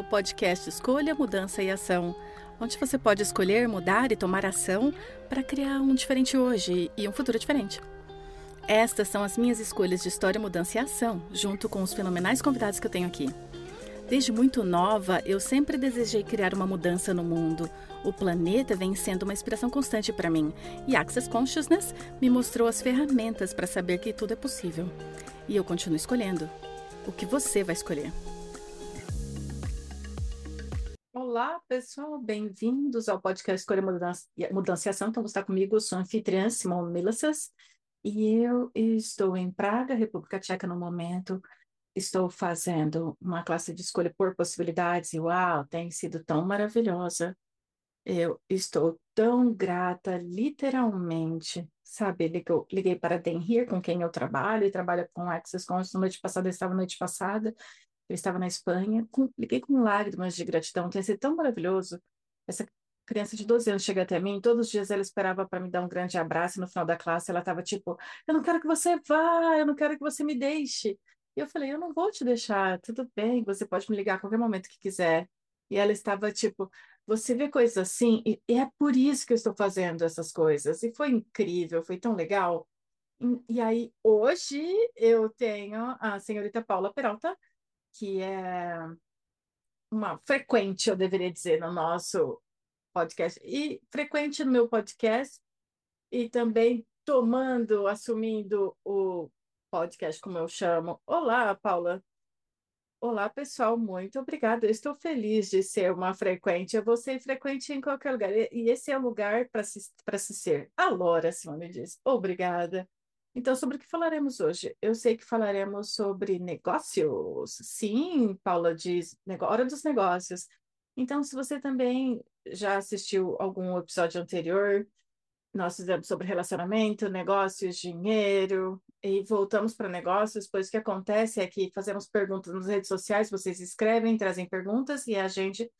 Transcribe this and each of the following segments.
ao podcast Escolha, Mudança e Ação, onde você pode escolher, mudar e tomar ação para criar um diferente hoje e um futuro diferente. Estas são as minhas escolhas de história, mudança e ação, junto com os fenomenais convidados que eu tenho aqui. Desde muito nova, eu sempre desejei criar uma mudança no mundo. O planeta vem sendo uma inspiração constante para mim, e Access Consciousness me mostrou as ferramentas para saber que tudo é possível. E eu continuo escolhendo. O que você vai escolher? Olá, pessoal, bem-vindos ao podcast Escolha Mudança, Mudança e Ação. Então, você está comigo, eu sou a anfitriã Simone Milassas, e eu estou em Praga, República Tcheca, no momento estou fazendo uma classe de escolha por possibilidades e uau, tem sido tão maravilhosa. Eu estou tão grata, literalmente, sabe? Liguei, liguei para a Denrir, com quem eu trabalho, e trabalha com Access Conscious. Noite passada, estava noite passada, eu estava na Espanha, com, liguei com lágrimas de gratidão. Tem sido tão maravilhoso. Essa criança de 12 anos chega até mim, todos os dias ela esperava para me dar um grande abraço, e no final da classe ela estava tipo, eu não quero que você vá, eu não quero que você me deixe. E eu falei, eu não vou te deixar, tudo bem, você pode me ligar a qualquer momento que quiser. E ela estava tipo, você vê coisas assim, e, e é por isso que eu estou fazendo essas coisas. E foi incrível, foi tão legal. E aí, hoje, eu tenho a senhorita Paula Peralta, que é uma frequente, eu deveria dizer, no nosso podcast, e frequente no meu podcast, e também tomando, assumindo o podcast, como eu chamo. Olá, Paula. Olá, pessoal, muito obrigada. Eu estou feliz de ser uma frequente. Eu vou ser frequente em qualquer lugar. E esse é o lugar para se, se ser. A Laura, Simone diz. Obrigada. Então, sobre o que falaremos hoje? Eu sei que falaremos sobre negócios. Sim, Paula diz, hora dos negócios. Então, se você também já assistiu algum episódio anterior, nós fizemos sobre relacionamento, negócios, dinheiro, e voltamos para negócios, pois o que acontece é que fazemos perguntas nas redes sociais, vocês escrevem, trazem perguntas e a gente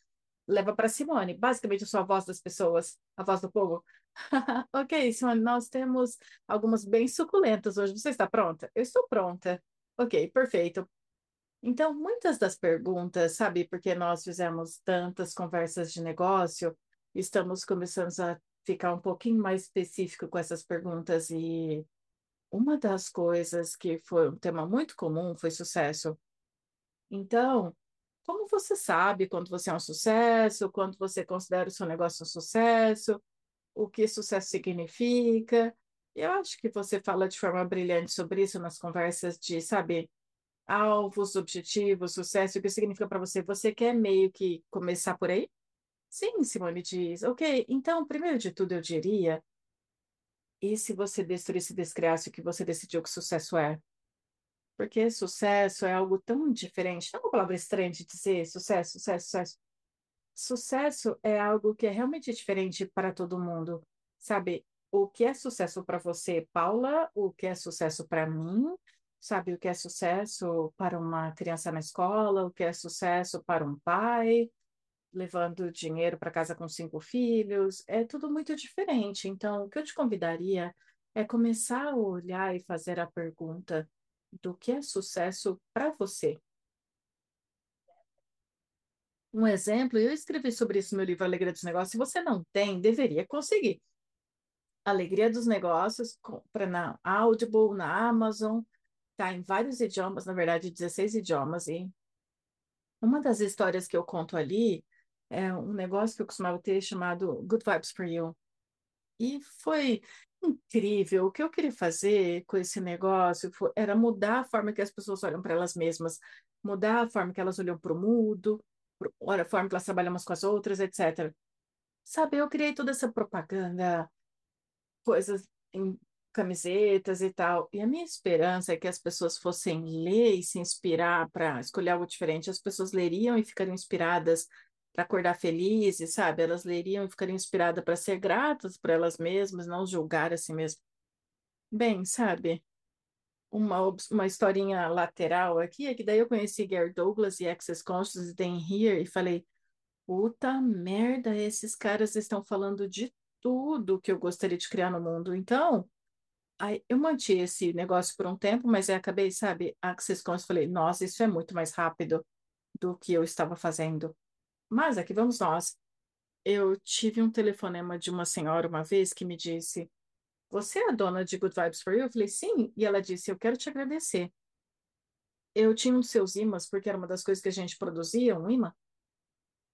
leva para Simone. Basicamente, eu sou a voz das pessoas, a voz do povo. ok, Simone, nós temos algumas bem suculentas hoje. Você está pronta? Eu estou pronta. Ok, perfeito. Então, muitas das perguntas, sabe, porque nós fizemos tantas conversas de negócio, estamos começando a ficar um pouquinho mais específico com essas perguntas e uma das coisas que foi um tema muito comum foi sucesso. Então, como você sabe quando você é um sucesso, quando você considera o seu negócio um sucesso, o que sucesso significa? Eu acho que você fala de forma brilhante sobre isso nas conversas de, sabe, alvos, objetivos, sucesso, o que significa para você. Você quer meio que começar por aí? Sim, Simone diz. Ok, então, primeiro de tudo, eu diria e se você destruísse e descriasse o que você decidiu que sucesso é? Porque sucesso é algo tão diferente. Não é uma palavra estranha de dizer sucesso, sucesso, sucesso. Sucesso é algo que é realmente diferente para todo mundo. Sabe, o que é sucesso para você, Paula? O que é sucesso para mim? Sabe, o que é sucesso para uma criança na escola? O que é sucesso para um pai? levando dinheiro para casa com cinco filhos, é tudo muito diferente. Então, o que eu te convidaria é começar a olhar e fazer a pergunta do que é sucesso para você. Um exemplo, eu escrevi sobre isso no meu livro Alegria dos Negócios. Se você não tem, deveria conseguir. Alegria dos Negócios, compra na Audible, na Amazon, tá em vários idiomas, na verdade, 16 idiomas. E uma das histórias que eu conto ali é um negócio que eu costumava ter chamado Good Vibes for You. E foi incrível. O que eu queria fazer com esse negócio era mudar a forma que as pessoas olham para elas mesmas, mudar a forma que elas olham para o mundo, a forma que elas trabalham umas com as outras, etc. Sabe, eu criei toda essa propaganda, coisas em camisetas e tal. E a minha esperança é que as pessoas fossem ler e se inspirar para escolher algo diferente. As pessoas leriam e ficariam inspiradas para acordar felizes, sabe? Elas leriam e ficariam inspiradas para ser gratas por elas mesmas, não julgar a si mesmas. Bem, sabe? Uma, uma historinha lateral aqui é que daí eu conheci Gary Douglas e Access Conscious e Dan Here e falei, puta merda, esses caras estão falando de tudo que eu gostaria de criar no mundo. Então, aí eu mantive esse negócio por um tempo, mas aí acabei, sabe, Access Conscious, falei, nossa, isso é muito mais rápido do que eu estava fazendo. Mas aqui vamos nós. Eu tive um telefonema de uma senhora uma vez que me disse: Você é a dona de Good Vibes for You? Eu falei: Sim. E ela disse: Eu quero te agradecer. Eu tinha um dos seus imãs, porque era uma das coisas que a gente produzia, um imã,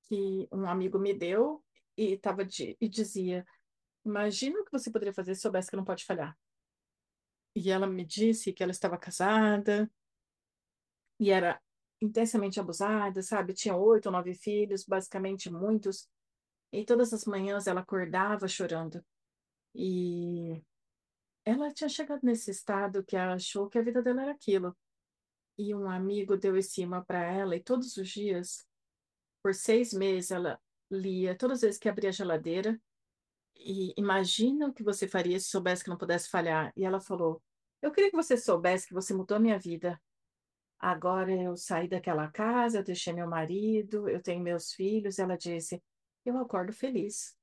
que um amigo me deu e, tava de, e dizia: Imagina o que você poderia fazer se soubesse que não pode falhar. E ela me disse que ela estava casada e era intensamente abusada, sabe? Tinha oito ou nove filhos, basicamente muitos. E todas as manhãs ela acordava chorando. E ela tinha chegado nesse estado que ela achou que a vida dela era aquilo. E um amigo deu esse imã para ela, e todos os dias, por seis meses, ela lia, todas as vezes que abria a geladeira, e imagina o que você faria se soubesse que não pudesse falhar. E ela falou: Eu queria que você soubesse que você mudou a minha vida. Agora eu saí daquela casa, eu deixei meu marido, eu tenho meus filhos. Ela disse: Eu acordo feliz.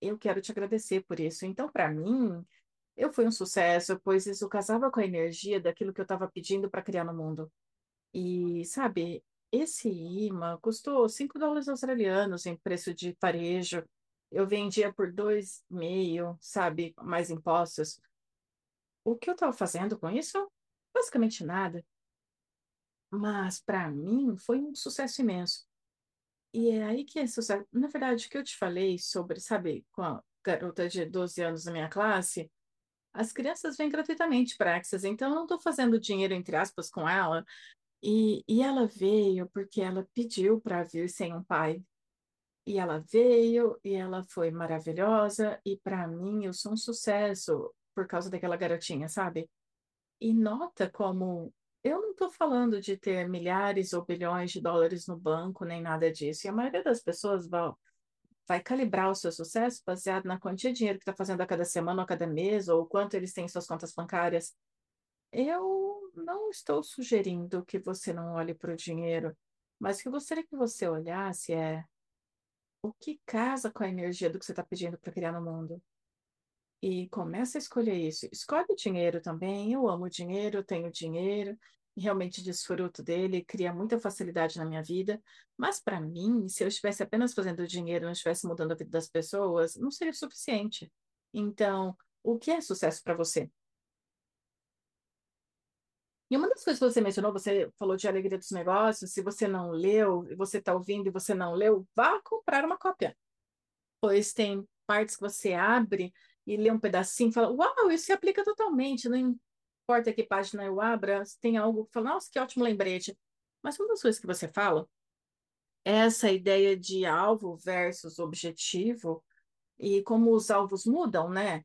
Eu quero te agradecer por isso. Então, para mim, eu fui um sucesso, pois isso casava com a energia daquilo que eu estava pedindo para criar no mundo. E, sabe, esse imã custou 5 dólares australianos em preço de parejo. Eu vendia por dois meio, sabe, mais impostos. O que eu estava fazendo com isso? Basicamente nada. Mas para mim foi um sucesso imenso. E é aí que é sucesso. Na verdade, o que eu te falei sobre, sabe, com a garota de 12 anos na minha classe, as crianças vêm gratuitamente para Access, então eu não estou fazendo dinheiro, entre aspas, com ela. E, e ela veio porque ela pediu para vir sem um pai. E ela veio e ela foi maravilhosa. E para mim, eu sou um sucesso por causa daquela garotinha, sabe? E nota como eu não estou falando de ter milhares ou bilhões de dólares no banco, nem nada disso. E a maioria das pessoas vai, vai calibrar o seu sucesso baseado na quantia de dinheiro que está fazendo a cada semana, ou a cada mês, ou quanto eles têm em suas contas bancárias. Eu não estou sugerindo que você não olhe para o dinheiro, mas o que eu gostaria que você olhasse é o que casa com a energia do que você está pedindo para criar no mundo. E começa a escolher isso. Escolhe o dinheiro também. Eu amo dinheiro, eu tenho dinheiro, realmente desfruto dele, cria muita facilidade na minha vida. Mas para mim, se eu estivesse apenas fazendo dinheiro, não estivesse mudando a vida das pessoas, não seria suficiente. Então, o que é sucesso para você? E uma das coisas que você mencionou, você falou de alegria dos negócios. Se você não leu, você está ouvindo e você não leu, vá comprar uma cópia. Pois tem partes que você abre e lê um pedacinho e fala: Uau, isso se aplica totalmente. Não importa que página eu abra, tem algo que fala: Nossa, que ótimo lembrete. Mas uma das coisas que você fala essa ideia de alvo versus objetivo e como os alvos mudam, né?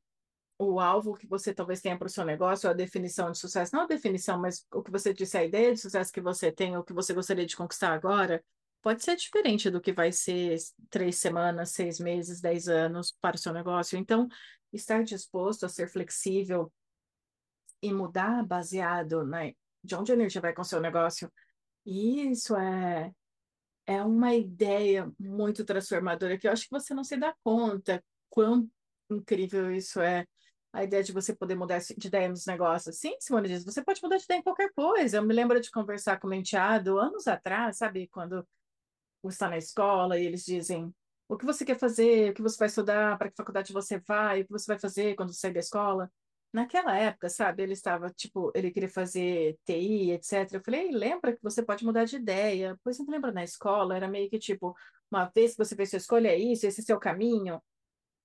o alvo que você talvez tenha para o seu negócio, a definição de sucesso, não a definição, mas o que você disse, a ideia de sucesso que você tem, o que você gostaria de conquistar agora, pode ser diferente do que vai ser três semanas, seis meses, dez anos para o seu negócio. Então, estar disposto a ser flexível e mudar baseado né, de onde a energia vai com o seu negócio, isso é, é uma ideia muito transformadora que eu acho que você não se dá conta quão incrível isso é a ideia de você poder mudar de ideia nos negócios. Sim, Simone diz, você pode mudar de ideia em qualquer coisa. Eu me lembro de conversar com o menteado anos atrás, sabe, quando está na escola e eles dizem o que você quer fazer, o que você vai estudar, para que faculdade você vai, o que você vai fazer quando sair da escola. Naquela época, sabe, ele estava, tipo, ele queria fazer TI, etc. Eu falei, lembra que você pode mudar de ideia. Pois não lembra na escola, era meio que tipo, uma vez que você fez sua escolha, é isso, esse é seu caminho.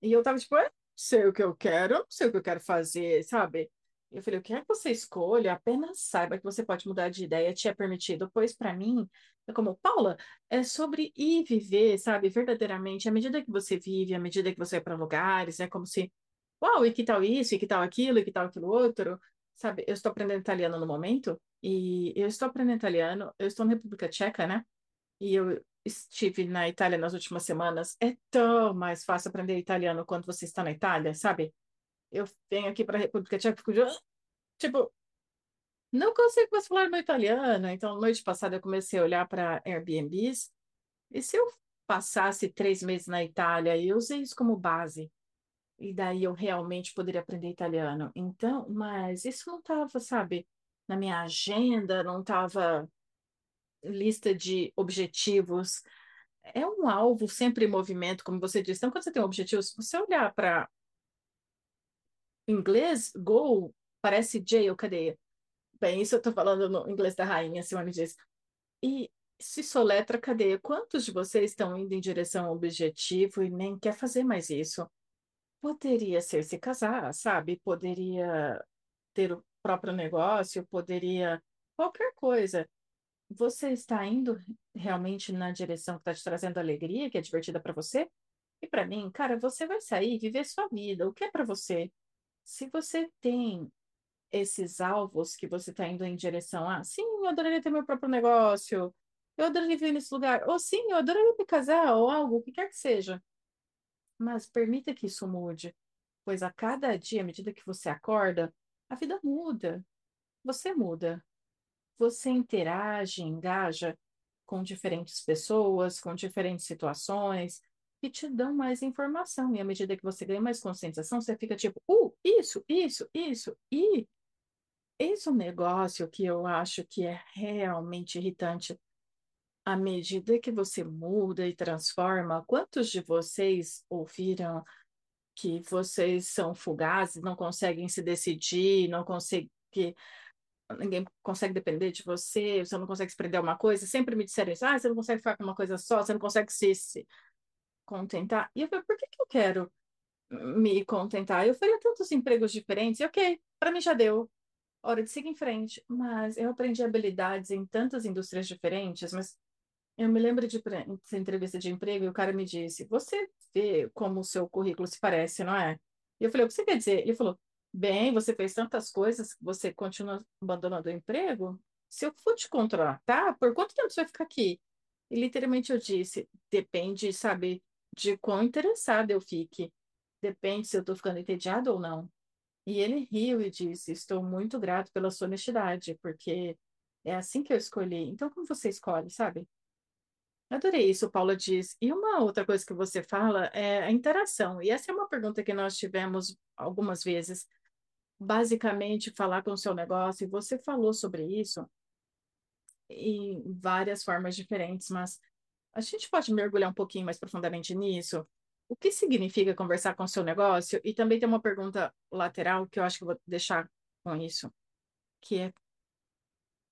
E eu tava tipo, sei o que eu quero, sei o que eu quero fazer, sabe? Eu falei, o que é que você escolha, apenas saiba que você pode mudar de ideia, te é permitido. Pois para mim, é como, Paula, é sobre ir viver, sabe, verdadeiramente, à medida que você vive, à medida que você vai para lugares, é como se, uau, e que tal isso, e que tal aquilo, e que tal aquilo outro, sabe? Eu estou aprendendo italiano no momento, e eu estou aprendendo italiano, eu estou na República Tcheca, né? E eu estive na Itália nas últimas semanas, é tão mais fácil aprender italiano quando você está na Itália, sabe? Eu venho aqui para a República Tcheca e fico, tipo, não consigo mais falar meu italiano. Então, noite passada eu comecei a olhar para Airbnbs. E se eu passasse três meses na Itália e eu usei isso como base, e daí eu realmente poderia aprender italiano. Então, mas isso não estava, sabe, na minha agenda, não estava lista de objetivos. É um alvo sempre em movimento, como você disse. Então, quando você tem um objetivo, se você olhar para inglês, goal parece jail, cadeia. Bem, isso eu estou falando no inglês da rainha, Simone diz. E se soletra cadeia. Quantos de vocês estão indo em direção ao objetivo e nem quer fazer mais isso? Poderia ser se casar, sabe? Poderia ter o próprio negócio, poderia qualquer coisa. Você está indo realmente na direção que está te trazendo alegria, que é divertida para você? E para mim, cara, você vai sair e viver sua vida. O que é para você? Se você tem esses alvos que você está indo em direção a, sim, eu adoraria ter meu próprio negócio, eu adoraria viver nesse lugar, ou sim, eu adoraria me casar, ou algo, o que quer que seja. Mas permita que isso mude, pois a cada dia, à medida que você acorda, a vida muda. Você muda. Você interage, engaja com diferentes pessoas, com diferentes situações, te dão mais informação. E à medida que você ganha mais conscientização, você fica tipo, uh, isso, isso, isso. E esse é um negócio que eu acho que é realmente irritante. À medida que você muda e transforma, quantos de vocês ouviram que vocês são fugazes, não conseguem se decidir, não conseguem ninguém consegue depender de você, você não consegue se prender a uma coisa, sempre me disseram isso, ah, você não consegue ficar com uma coisa só, você não consegue se, se contentar. E eu falei, por que, que eu quero me contentar? Eu faria tantos empregos diferentes, e ok, para mim já deu, hora de seguir em frente. Mas eu aprendi habilidades em tantas indústrias diferentes, mas eu me lembro de essa entrevista de emprego e o cara me disse, você vê como o seu currículo se parece, não é? E eu falei, o que você quer dizer? Ele falou, Bem, você fez tantas coisas você continua abandonando o emprego? Se eu for te contratar, por quanto tempo você vai ficar aqui? E literalmente eu disse: depende, sabe, de quão interessada eu fique. Depende se eu estou ficando entediado ou não. E ele riu e disse: Estou muito grato pela sua honestidade, porque é assim que eu escolhi. Então, como você escolhe, sabe? Adorei isso, Paula diz. E uma outra coisa que você fala é a interação. E essa é uma pergunta que nós tivemos algumas vezes basicamente falar com o seu negócio, e você falou sobre isso em várias formas diferentes, mas a gente pode mergulhar um pouquinho mais profundamente nisso? O que significa conversar com o seu negócio? E também tem uma pergunta lateral que eu acho que eu vou deixar com isso, que é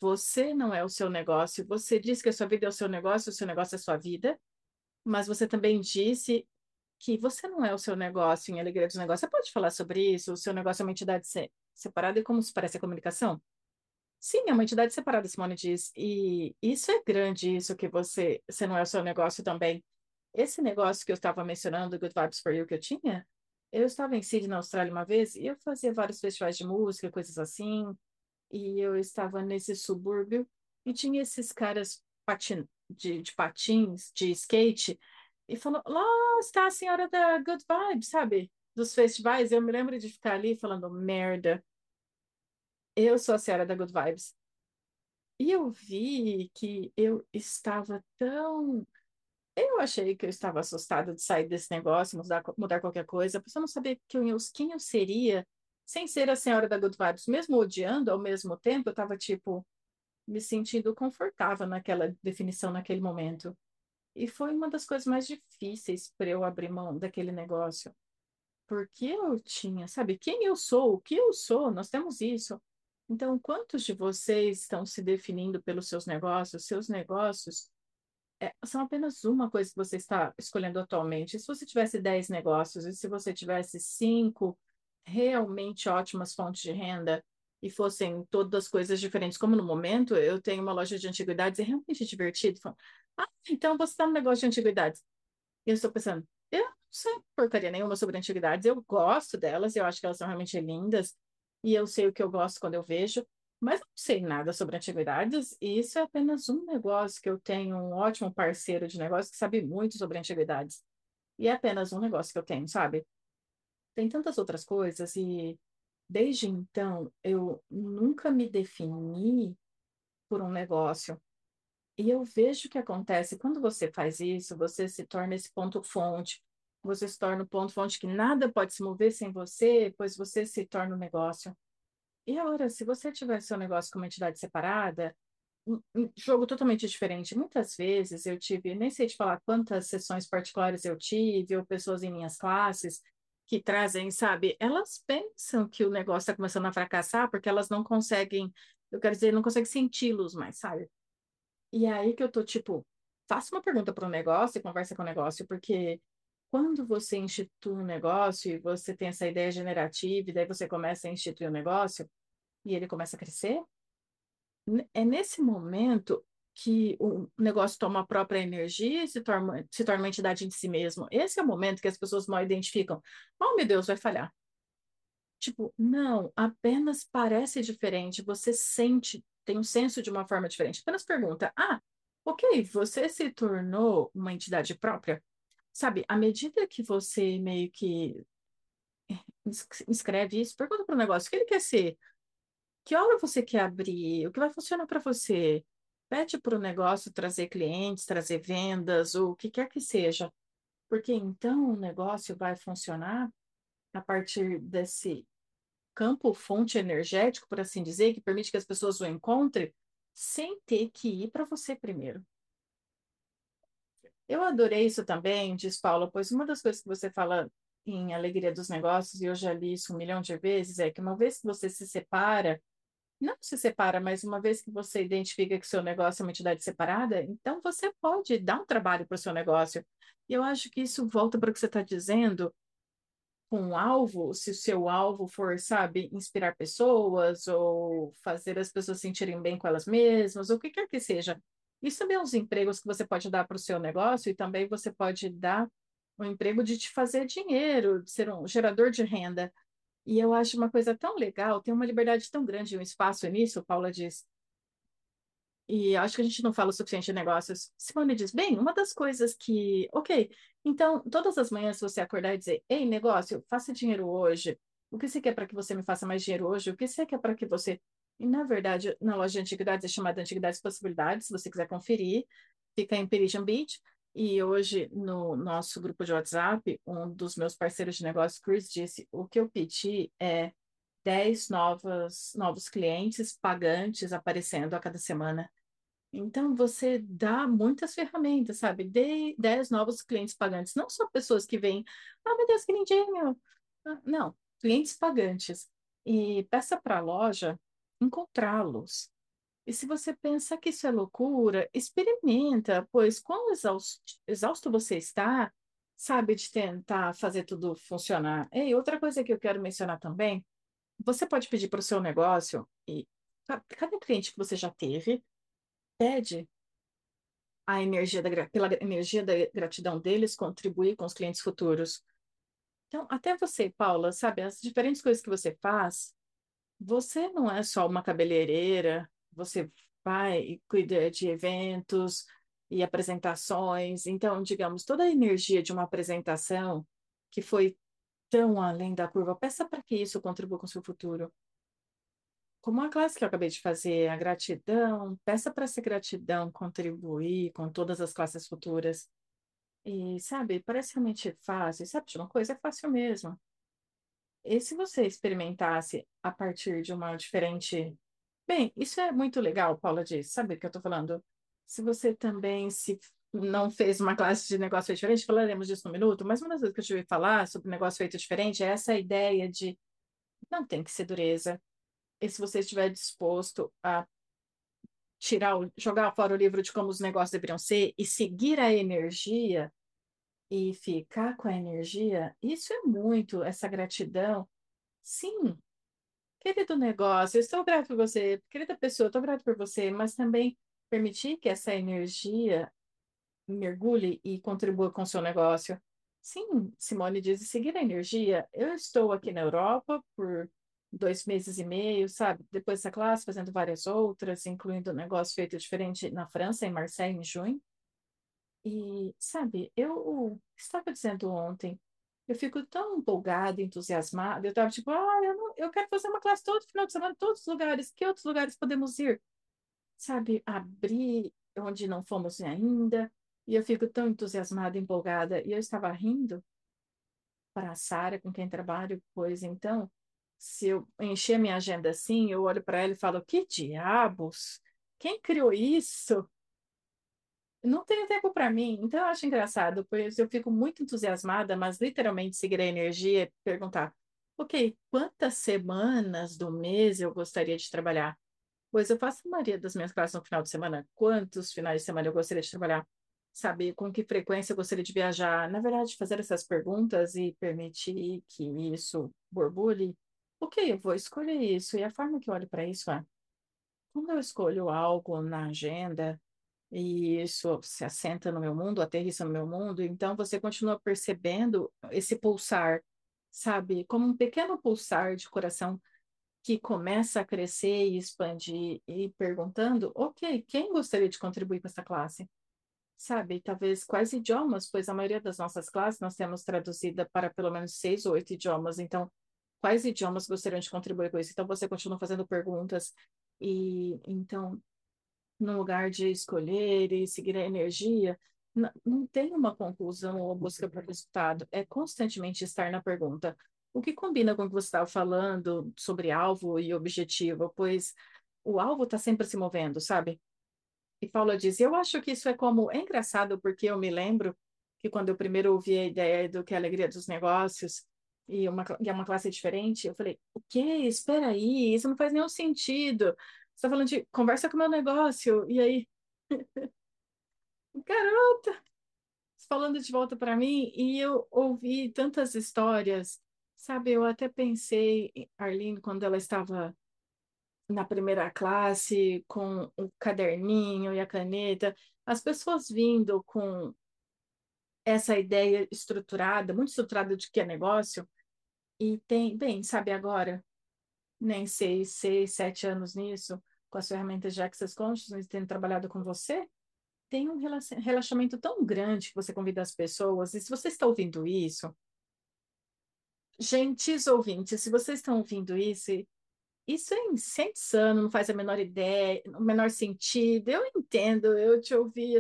você não é o seu negócio. Você diz que a sua vida é o seu negócio, o seu negócio é a sua vida, mas você também disse que você não é o seu negócio em alegria dos negócios. Você pode falar sobre isso? O seu negócio é uma entidade separada e como se parece a comunicação? Sim, é uma entidade separada, Simone diz. E isso é grande, isso que você, você não é o seu negócio também. Esse negócio que eu estava mencionando, Good Vibes for You, que eu tinha, eu estava em Sydney, na Austrália, uma vez, e eu fazia vários festivais de música, coisas assim, e eu estava nesse subúrbio, e tinha esses caras patin de, de patins, de skate, e falou: lá está a senhora da Good Vibes, sabe? Dos festivais. Eu me lembro de ficar ali falando: merda, eu sou a senhora da Good Vibes. E eu vi que eu estava tão. Eu achei que eu estava assustada de sair desse negócio, mudar, mudar qualquer coisa, porque eu não sabia quem eu, quem eu seria sem ser a senhora da Good Vibes. Mesmo odiando, ao mesmo tempo, eu estava, tipo, me sentindo confortável naquela definição, naquele momento. E foi uma das coisas mais difíceis para eu abrir mão daquele negócio. Porque eu tinha, sabe, quem eu sou, o que eu sou, nós temos isso. Então, quantos de vocês estão se definindo pelos seus negócios? Seus negócios é, são apenas uma coisa que você está escolhendo atualmente. Se você tivesse 10 negócios e se você tivesse cinco realmente ótimas fontes de renda e fossem todas coisas diferentes, como no momento eu tenho uma loja de antiguidades, é realmente divertido. Ah, então você está no negócio de antiguidades. E eu estou pensando, eu não sei porcaria nenhuma sobre antiguidades, eu gosto delas, eu acho que elas são realmente lindas, e eu sei o que eu gosto quando eu vejo, mas não sei nada sobre antiguidades, e isso é apenas um negócio que eu tenho um ótimo parceiro de negócio que sabe muito sobre antiguidades. E é apenas um negócio que eu tenho, sabe? Tem tantas outras coisas, e desde então eu nunca me defini por um negócio. E eu vejo o que acontece quando você faz isso, você se torna esse ponto-fonte, você se torna o ponto-fonte que nada pode se mover sem você, pois você se torna um negócio. E agora, se você tiver seu negócio como entidade separada, um jogo totalmente diferente. Muitas vezes eu tive, nem sei te falar quantas sessões particulares eu tive, ou pessoas em minhas classes que trazem, sabe? Elas pensam que o negócio está começando a fracassar porque elas não conseguem, eu quero dizer, não conseguem senti-los mais, sabe? E é aí que eu tô tipo, faça uma pergunta para o negócio e conversa com o negócio, porque quando você institui um negócio e você tem essa ideia generativa, e daí você começa a instituir um negócio e ele começa a crescer, é nesse momento que o negócio toma a própria energia e se torna, se torna uma entidade de si mesmo. Esse é o momento que as pessoas mal identificam. Oh, meu Deus, vai falhar. Tipo, não, apenas parece diferente. Você sente, tem um senso de uma forma diferente. Apenas pergunta: ah, ok, você se tornou uma entidade própria? Sabe, à medida que você meio que escreve isso, pergunta para o negócio: o que ele quer ser? Que hora você quer abrir? O que vai funcionar para você? Pede para o negócio trazer clientes, trazer vendas, ou o que quer que seja. Porque então o negócio vai funcionar a partir desse campo fonte energético, por assim dizer, que permite que as pessoas o encontrem sem ter que ir para você primeiro. Eu adorei isso também, diz Paula, pois uma das coisas que você fala em Alegria dos Negócios, e eu já li isso um milhão de vezes, é que uma vez que você se separa não se separa, mas uma vez que você identifica que seu negócio é uma entidade separada, então você pode dar um trabalho para o seu negócio. E eu acho que isso volta para o que você está dizendo, com um alvo, se o seu alvo for, sabe, inspirar pessoas ou fazer as pessoas se sentirem bem com elas mesmas, ou o que quer que seja. Isso também é empregos que você pode dar para o seu negócio e também você pode dar um emprego de te fazer dinheiro, de ser um gerador de renda. E eu acho uma coisa tão legal, tem uma liberdade tão grande, um espaço nisso, Paula diz. E acho que a gente não fala o suficiente de negócios. Simone diz, bem, uma das coisas que, ok, então todas as manhãs você acordar e dizer, ei, negócio, faça dinheiro hoje. O que você quer para que você me faça mais dinheiro hoje? O que você quer para que você. E na verdade, na loja de antiguidades é chamada Antiguidades Possibilidades, se você quiser conferir, fica em Parisian Beach. E hoje, no nosso grupo de WhatsApp, um dos meus parceiros de negócio, Chris, disse: o que eu pedi é 10 novos, novos clientes pagantes aparecendo a cada semana. Então, você dá muitas ferramentas, sabe? Dê 10 novos clientes pagantes, não só pessoas que vêm, ah, meu Deus, que lindinho. Ah, não, clientes pagantes. E peça para a loja encontrá-los. E se você pensa que isso é loucura, experimenta, pois quão exausto, você está, sabe, de tentar fazer tudo funcionar. E outra coisa que eu quero mencionar também, você pode pedir para o seu negócio, e cada cliente que você já teve, pede a energia da, pela energia da gratidão deles contribuir com os clientes futuros. Então, até você, Paula, sabe, as diferentes coisas que você faz, você não é só uma cabeleireira, você vai e cuida de eventos e apresentações. Então, digamos, toda a energia de uma apresentação que foi tão além da curva, peça para que isso contribua com o seu futuro. Como a classe que eu acabei de fazer, a gratidão, peça para essa gratidão contribuir com todas as classes futuras. E, sabe, parece realmente fácil. Sabe de uma coisa? É fácil mesmo. E se você experimentasse a partir de uma diferente Bem, isso é muito legal, Paula disse. Sabe o que eu estou falando? Se você também se não fez uma classe de negócio diferente, falaremos disso no minuto, mas uma das coisas que eu tive que falar sobre negócio feito diferente é essa ideia de não tem que ser dureza. E se você estiver disposto a tirar, o, jogar fora o livro de como os negócios deveriam ser e seguir a energia e ficar com a energia, isso é muito essa gratidão. Sim, Querido negócio, eu estou grato por você. Querida pessoa, eu estou grato por você, mas também permitir que essa energia mergulhe e contribua com o seu negócio. Sim, Simone diz, seguir a energia. Eu estou aqui na Europa por dois meses e meio, sabe? Depois dessa classe, fazendo várias outras, incluindo um negócio feito diferente na França, em Marseille, em junho. E, sabe, eu estava dizendo ontem, eu fico tão empolgada, entusiasmada. Eu estava tipo, ah, eu, não, eu quero fazer uma classe todo final de semana, em todos os lugares. Que outros lugares podemos ir? Sabe, abrir onde não fomos ainda. E eu fico tão entusiasmada, empolgada. E eu estava rindo para a Sara, com quem trabalho, pois então, se eu encher minha agenda assim, eu olho para ela e falo, que diabos? quem criou isso não tem tempo para mim. Então eu acho engraçado, pois eu fico muito entusiasmada, mas literalmente seguir a energia e perguntar: ok, quantas semanas do mês eu gostaria de trabalhar? Pois eu faço a maioria das minhas classes no final de semana. Quantos finais de semana eu gostaria de trabalhar? Sabe, com que frequência eu gostaria de viajar? Na verdade, fazer essas perguntas e permitir que isso borbulhe. Ok, eu vou escolher isso. E a forma que eu olho para isso é: quando eu escolho algo na agenda, e isso se assenta no meu mundo, aterrissa no meu mundo, então você continua percebendo esse pulsar, sabe? Como um pequeno pulsar de coração que começa a crescer e expandir e perguntando, ok, quem gostaria de contribuir com essa classe? Sabe, talvez quais idiomas, pois a maioria das nossas classes nós temos traduzida para pelo menos seis ou oito idiomas, então quais idiomas gostariam de contribuir com isso? Então você continua fazendo perguntas e então no lugar de escolher e seguir a energia, não, não tem uma conclusão ou busca o resultado, é constantemente estar na pergunta. O que combina com o que você estava falando sobre alvo e objetivo, pois o alvo está sempre se movendo, sabe? E Paula diz, eu acho que isso é como, é engraçado porque eu me lembro que quando eu primeiro ouvi a ideia do que é a alegria dos negócios, e, uma, e é uma classe diferente, eu falei, o quê? Espera aí, isso não faz nenhum sentido. Você tá falando de conversa com o meu negócio, e aí, garota, falando de volta para mim, e eu ouvi tantas histórias, sabe? Eu até pensei, Arlene, quando ela estava na primeira classe, com o caderninho e a caneta, as pessoas vindo com essa ideia estruturada, muito estruturada de que é negócio, e tem, bem, sabe agora, nem seis, seis, sete anos nisso, com as ferramentas de Access Consciousness, tendo trabalhado com você, tem um relaxamento tão grande que você convida as pessoas, e se você está ouvindo isso, gentis ouvintes, se vocês estão ouvindo isso, isso é insano, não faz a menor ideia, o menor sentido. Eu entendo, eu te ouvi,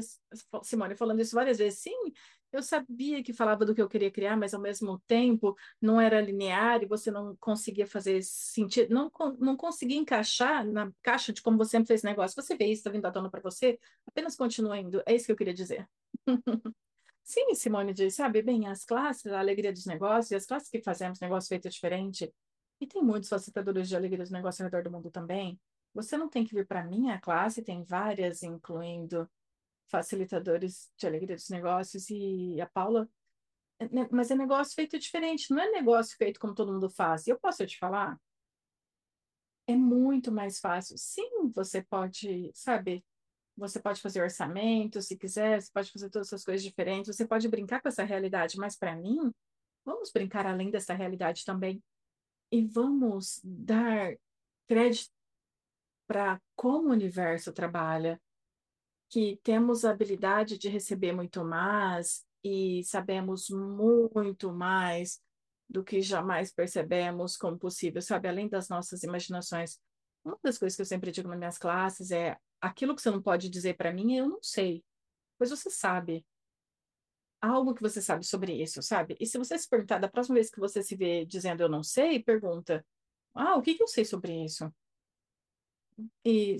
Simone, falando isso várias vezes. Sim, eu sabia que falava do que eu queria criar, mas ao mesmo tempo não era linear e você não conseguia fazer sentido, não, não conseguia encaixar na caixa de como você sempre fez negócio. Você vê isso, está vindo à tona para você, apenas continua indo. É isso que eu queria dizer. Sim, Simone diz, sabe, bem, as classes, a alegria dos negócios, e as classes que fazemos negócio feito diferente, e tem muitos facilitadores de alegria dos negócios ao redor do mundo também. Você não tem que vir para minha classe, tem várias, incluindo facilitadores de alegria dos negócios, e a Paula. É, né, mas é negócio feito diferente, não é negócio feito como todo mundo faz. E eu posso te falar? É muito mais fácil. Sim, você pode, sabe, você pode fazer orçamento, se quiser, você pode fazer todas essas coisas diferentes, você pode brincar com essa realidade, mas para mim, vamos brincar além dessa realidade também. E vamos dar crédito para como o universo trabalha, que temos a habilidade de receber muito mais e sabemos muito mais do que jamais percebemos como possível, sabe? Além das nossas imaginações. Uma das coisas que eu sempre digo nas minhas classes é: aquilo que você não pode dizer para mim, eu não sei. Pois você sabe. Algo que você sabe sobre isso, sabe? E se você se perguntar, da próxima vez que você se vê dizendo eu não sei, pergunta: ah, o que que eu sei sobre isso? E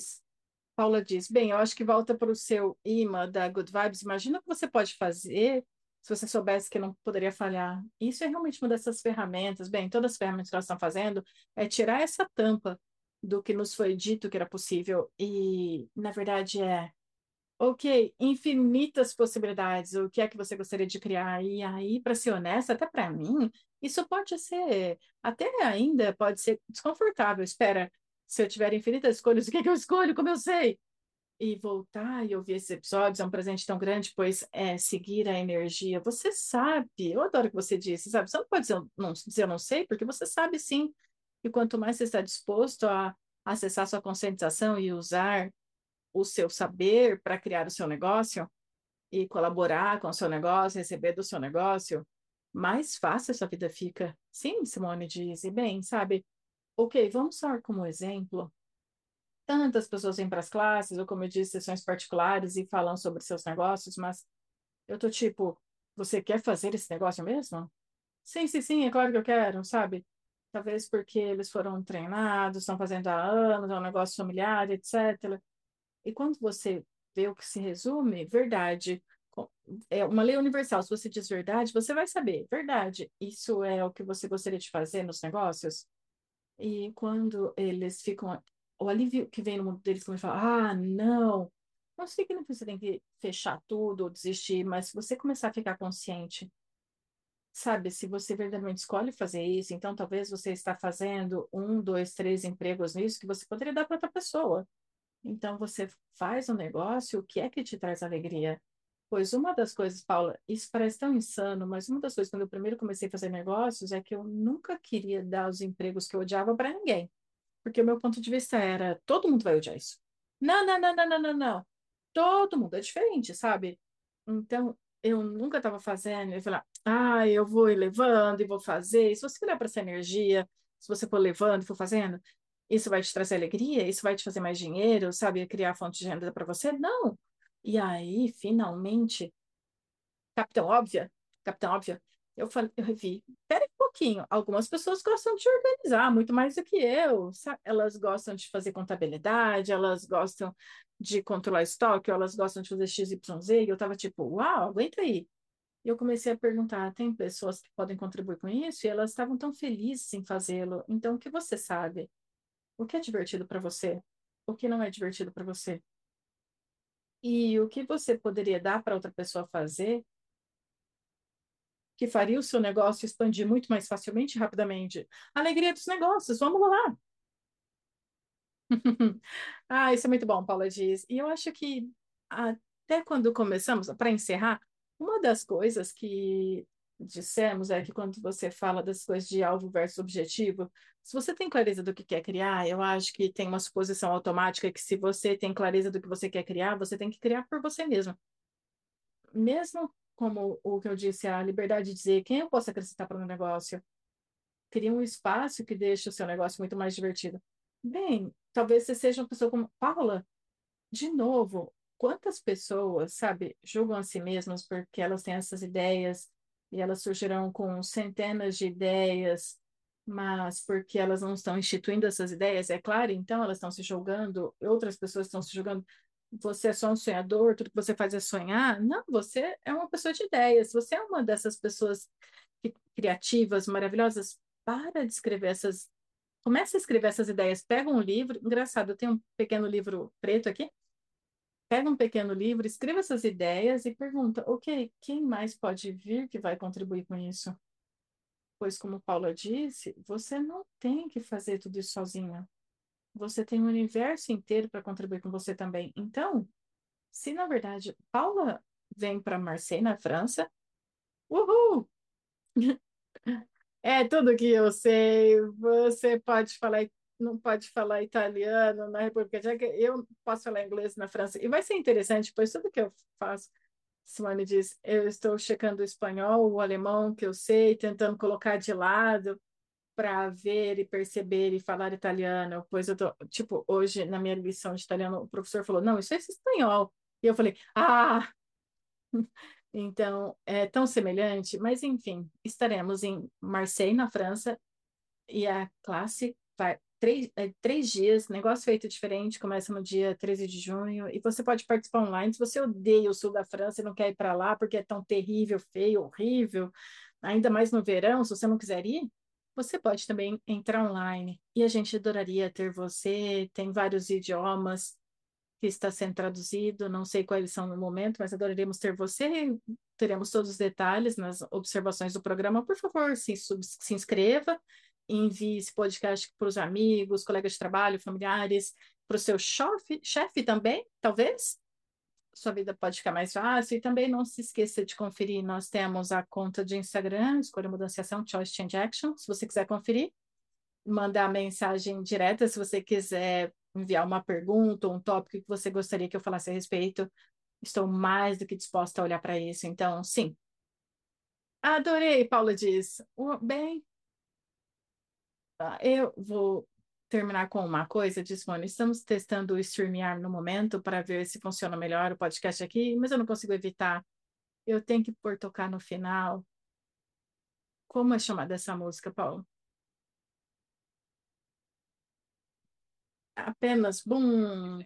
Paula diz: Bem, eu acho que volta para o seu imã da Good Vibes. Imagina o que você pode fazer se você soubesse que não poderia falhar. Isso é realmente uma dessas ferramentas. Bem, todas as ferramentas que elas estão fazendo é tirar essa tampa do que nos foi dito que era possível. E, na verdade, é. Ok, infinitas possibilidades. O que é que você gostaria de criar? E aí, para ser honesta, até para mim, isso pode ser, até ainda pode ser desconfortável. Espera, se eu tiver infinitas escolhas, o que, é que eu escolho? Como eu sei? E voltar e ouvir esses episódios é um presente tão grande, pois é seguir a energia. Você sabe, eu adoro o que você disse, sabe? Você não pode dizer, não, dizer eu não sei, porque você sabe sim. E quanto mais você está disposto a acessar sua conscientização e usar o seu saber para criar o seu negócio e colaborar com o seu negócio, receber do seu negócio, mais fácil a sua vida fica. Sim, Simone diz, e bem, sabe? Ok, vamos usar como exemplo. Tantas pessoas vêm para as classes, ou como eu disse, sessões particulares e falam sobre seus negócios, mas eu tô tipo, você quer fazer esse negócio mesmo? Sim, sim, sim, é claro que eu quero, sabe? Talvez porque eles foram treinados, estão fazendo há anos, é um negócio familiar, etc. E quando você vê o que se resume, verdade. É uma lei universal. Se você diz verdade, você vai saber. Verdade. Isso é o que você gostaria de fazer nos negócios? E quando eles ficam. O alívio que vem no mundo deles, quando eles falam, ah, não. Não significa que você tem que fechar tudo ou desistir, mas se você começar a ficar consciente sabe, se você verdadeiramente escolhe fazer isso, então talvez você está fazendo um, dois, três empregos nisso que você poderia dar para outra pessoa. Então você faz um negócio, o que é que te traz alegria? Pois uma das coisas, Paula, isso parece tão insano, mas uma das coisas quando eu primeiro comecei a fazer negócios é que eu nunca queria dar os empregos que eu odiava para ninguém. Porque o meu ponto de vista era, todo mundo vai odiar isso. Não, não, não, não, não, não, não. Todo mundo é diferente, sabe? Então, eu nunca estava fazendo, eu falei, ah, eu vou levando e vou fazer. E se você olhar para essa energia, se você for levando e for fazendo, isso vai te trazer alegria? Isso vai te fazer mais dinheiro, sabe? Criar fonte de renda para você? Não. E aí, finalmente, Capitão Óbvia, Capitão Óbvia, eu falei, eu revi, pera um pouquinho, algumas pessoas gostam de organizar muito mais do que eu, sabe? Elas gostam de fazer contabilidade, elas gostam de controlar estoque, elas gostam de fazer XYZ, e eu tava tipo, uau, aguenta aí. E eu comecei a perguntar, tem pessoas que podem contribuir com isso? E elas estavam tão felizes em fazê-lo. Então, o que você sabe? O que é divertido para você? O que não é divertido para você? E o que você poderia dar para outra pessoa fazer que faria o seu negócio expandir muito mais facilmente e rapidamente? Alegria dos negócios, vamos lá! Ah, isso é muito bom, Paula diz. E eu acho que até quando começamos, para encerrar, uma das coisas que dissemos é que quando você fala das coisas de alvo versus objetivo, se você tem clareza do que quer criar, eu acho que tem uma suposição automática que se você tem clareza do que você quer criar, você tem que criar por você mesmo. Mesmo como o que eu disse, a liberdade de dizer quem eu posso acrescentar para o meu negócio, cria um espaço que deixe o seu negócio muito mais divertido. Bem, talvez você seja uma pessoa como Paula. De novo, quantas pessoas, sabe, julgam a si mesmas porque elas têm essas ideias e elas surgirão com centenas de ideias, mas porque elas não estão instituindo essas ideias, é claro, então elas estão se julgando, outras pessoas estão se julgando. Você é só um sonhador, tudo que você faz é sonhar? Não, você é uma pessoa de ideias. Você é uma dessas pessoas criativas, maravilhosas. Para de escrever essas Começa a escrever essas ideias, pega um livro, engraçado, eu tenho um pequeno livro preto aqui, pega um pequeno livro, escreva essas ideias e pergunta, ok, quem mais pode vir que vai contribuir com isso? Pois, como Paula disse, você não tem que fazer tudo isso sozinha. Você tem um universo inteiro para contribuir com você também. Então, se na verdade Paula vem para Marseille, na França, uhul! É tudo que eu sei. Você pode falar, não pode falar italiano na República Tcheca, eu posso falar inglês na França. E vai ser interessante, pois tudo que eu faço, Simone diz, eu estou checando o espanhol, o alemão que eu sei, tentando colocar de lado para ver e perceber e falar italiano. Pois eu tô, tipo, hoje na minha lição de italiano, o professor falou: "Não, isso é espanhol". E eu falei: "Ah, então, é tão semelhante, mas enfim, estaremos em Marseille, na França, e a classe vai três, é, três dias, negócio feito diferente, começa no dia 13 de junho, e você pode participar online. Se você odeia o sul da França e não quer ir para lá porque é tão terrível, feio, horrível, ainda mais no verão, se você não quiser ir, você pode também entrar online. E a gente adoraria ter você, tem vários idiomas que está sendo traduzido, não sei quais são no momento, mas adoraremos ter você, teremos todos os detalhes nas observações do programa. Por favor, se, se inscreva, envie esse podcast para os amigos, colegas de trabalho, familiares, para o seu chefe, chefe também, talvez. Sua vida pode ficar mais fácil. E também não se esqueça de conferir, nós temos a conta de Instagram, Escolha Mudanciação, Choice Change Action, se você quiser conferir. Mandar mensagem direta se você quiser enviar uma pergunta, um tópico que você gostaria que eu falasse a respeito, estou mais do que disposta a olhar para isso. Então, sim. Adorei, Paula diz. Bem, eu vou terminar com uma coisa, diz. Estamos testando o StreamYard no momento para ver se funciona melhor o podcast aqui, mas eu não consigo evitar. Eu tenho que pôr tocar no final. Como é chamada essa música, Paulo? apenas bum.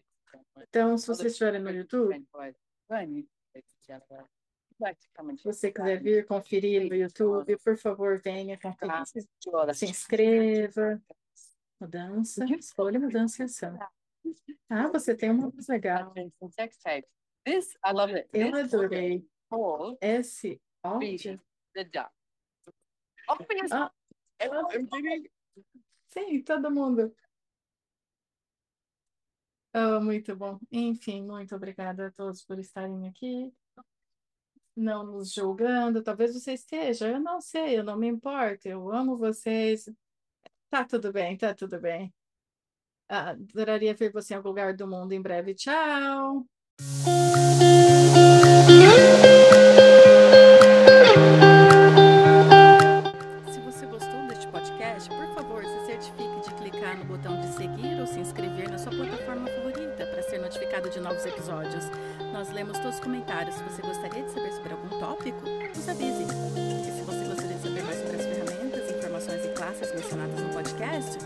Então, se vocês estiverem no YouTube, se você quiser vir conferir no YouTube, por favor, venha conferir. Se inscreva. Mudança, escolha mudança e ação. Ah, você tem uma coisa legal. Eu adorei. Esse áudio. Ah, sim, todo mundo. Oh, muito bom. Enfim, muito obrigada a todos por estarem aqui, não nos julgando. Talvez você esteja, eu não sei, eu não me importo, eu amo vocês. Tá tudo bem, tá tudo bem. Ah, adoraria ver você em algum lugar do mundo em breve. Tchau! Se você gostou deste podcast, por favor, se certifique de clicar no botão de seguir ou se inscrever na sua plataforma favorita para ser notificado de novos episódios. Nós lemos todos os comentários. Se você avise. E se você gostaria de saber mais sobre as ferramentas, informações e classes mencionadas no podcast,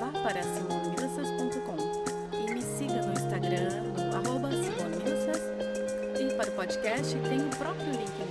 vá para simonemilsas.com e me siga no Instagram, no arroba. E para o podcast, tem o próprio link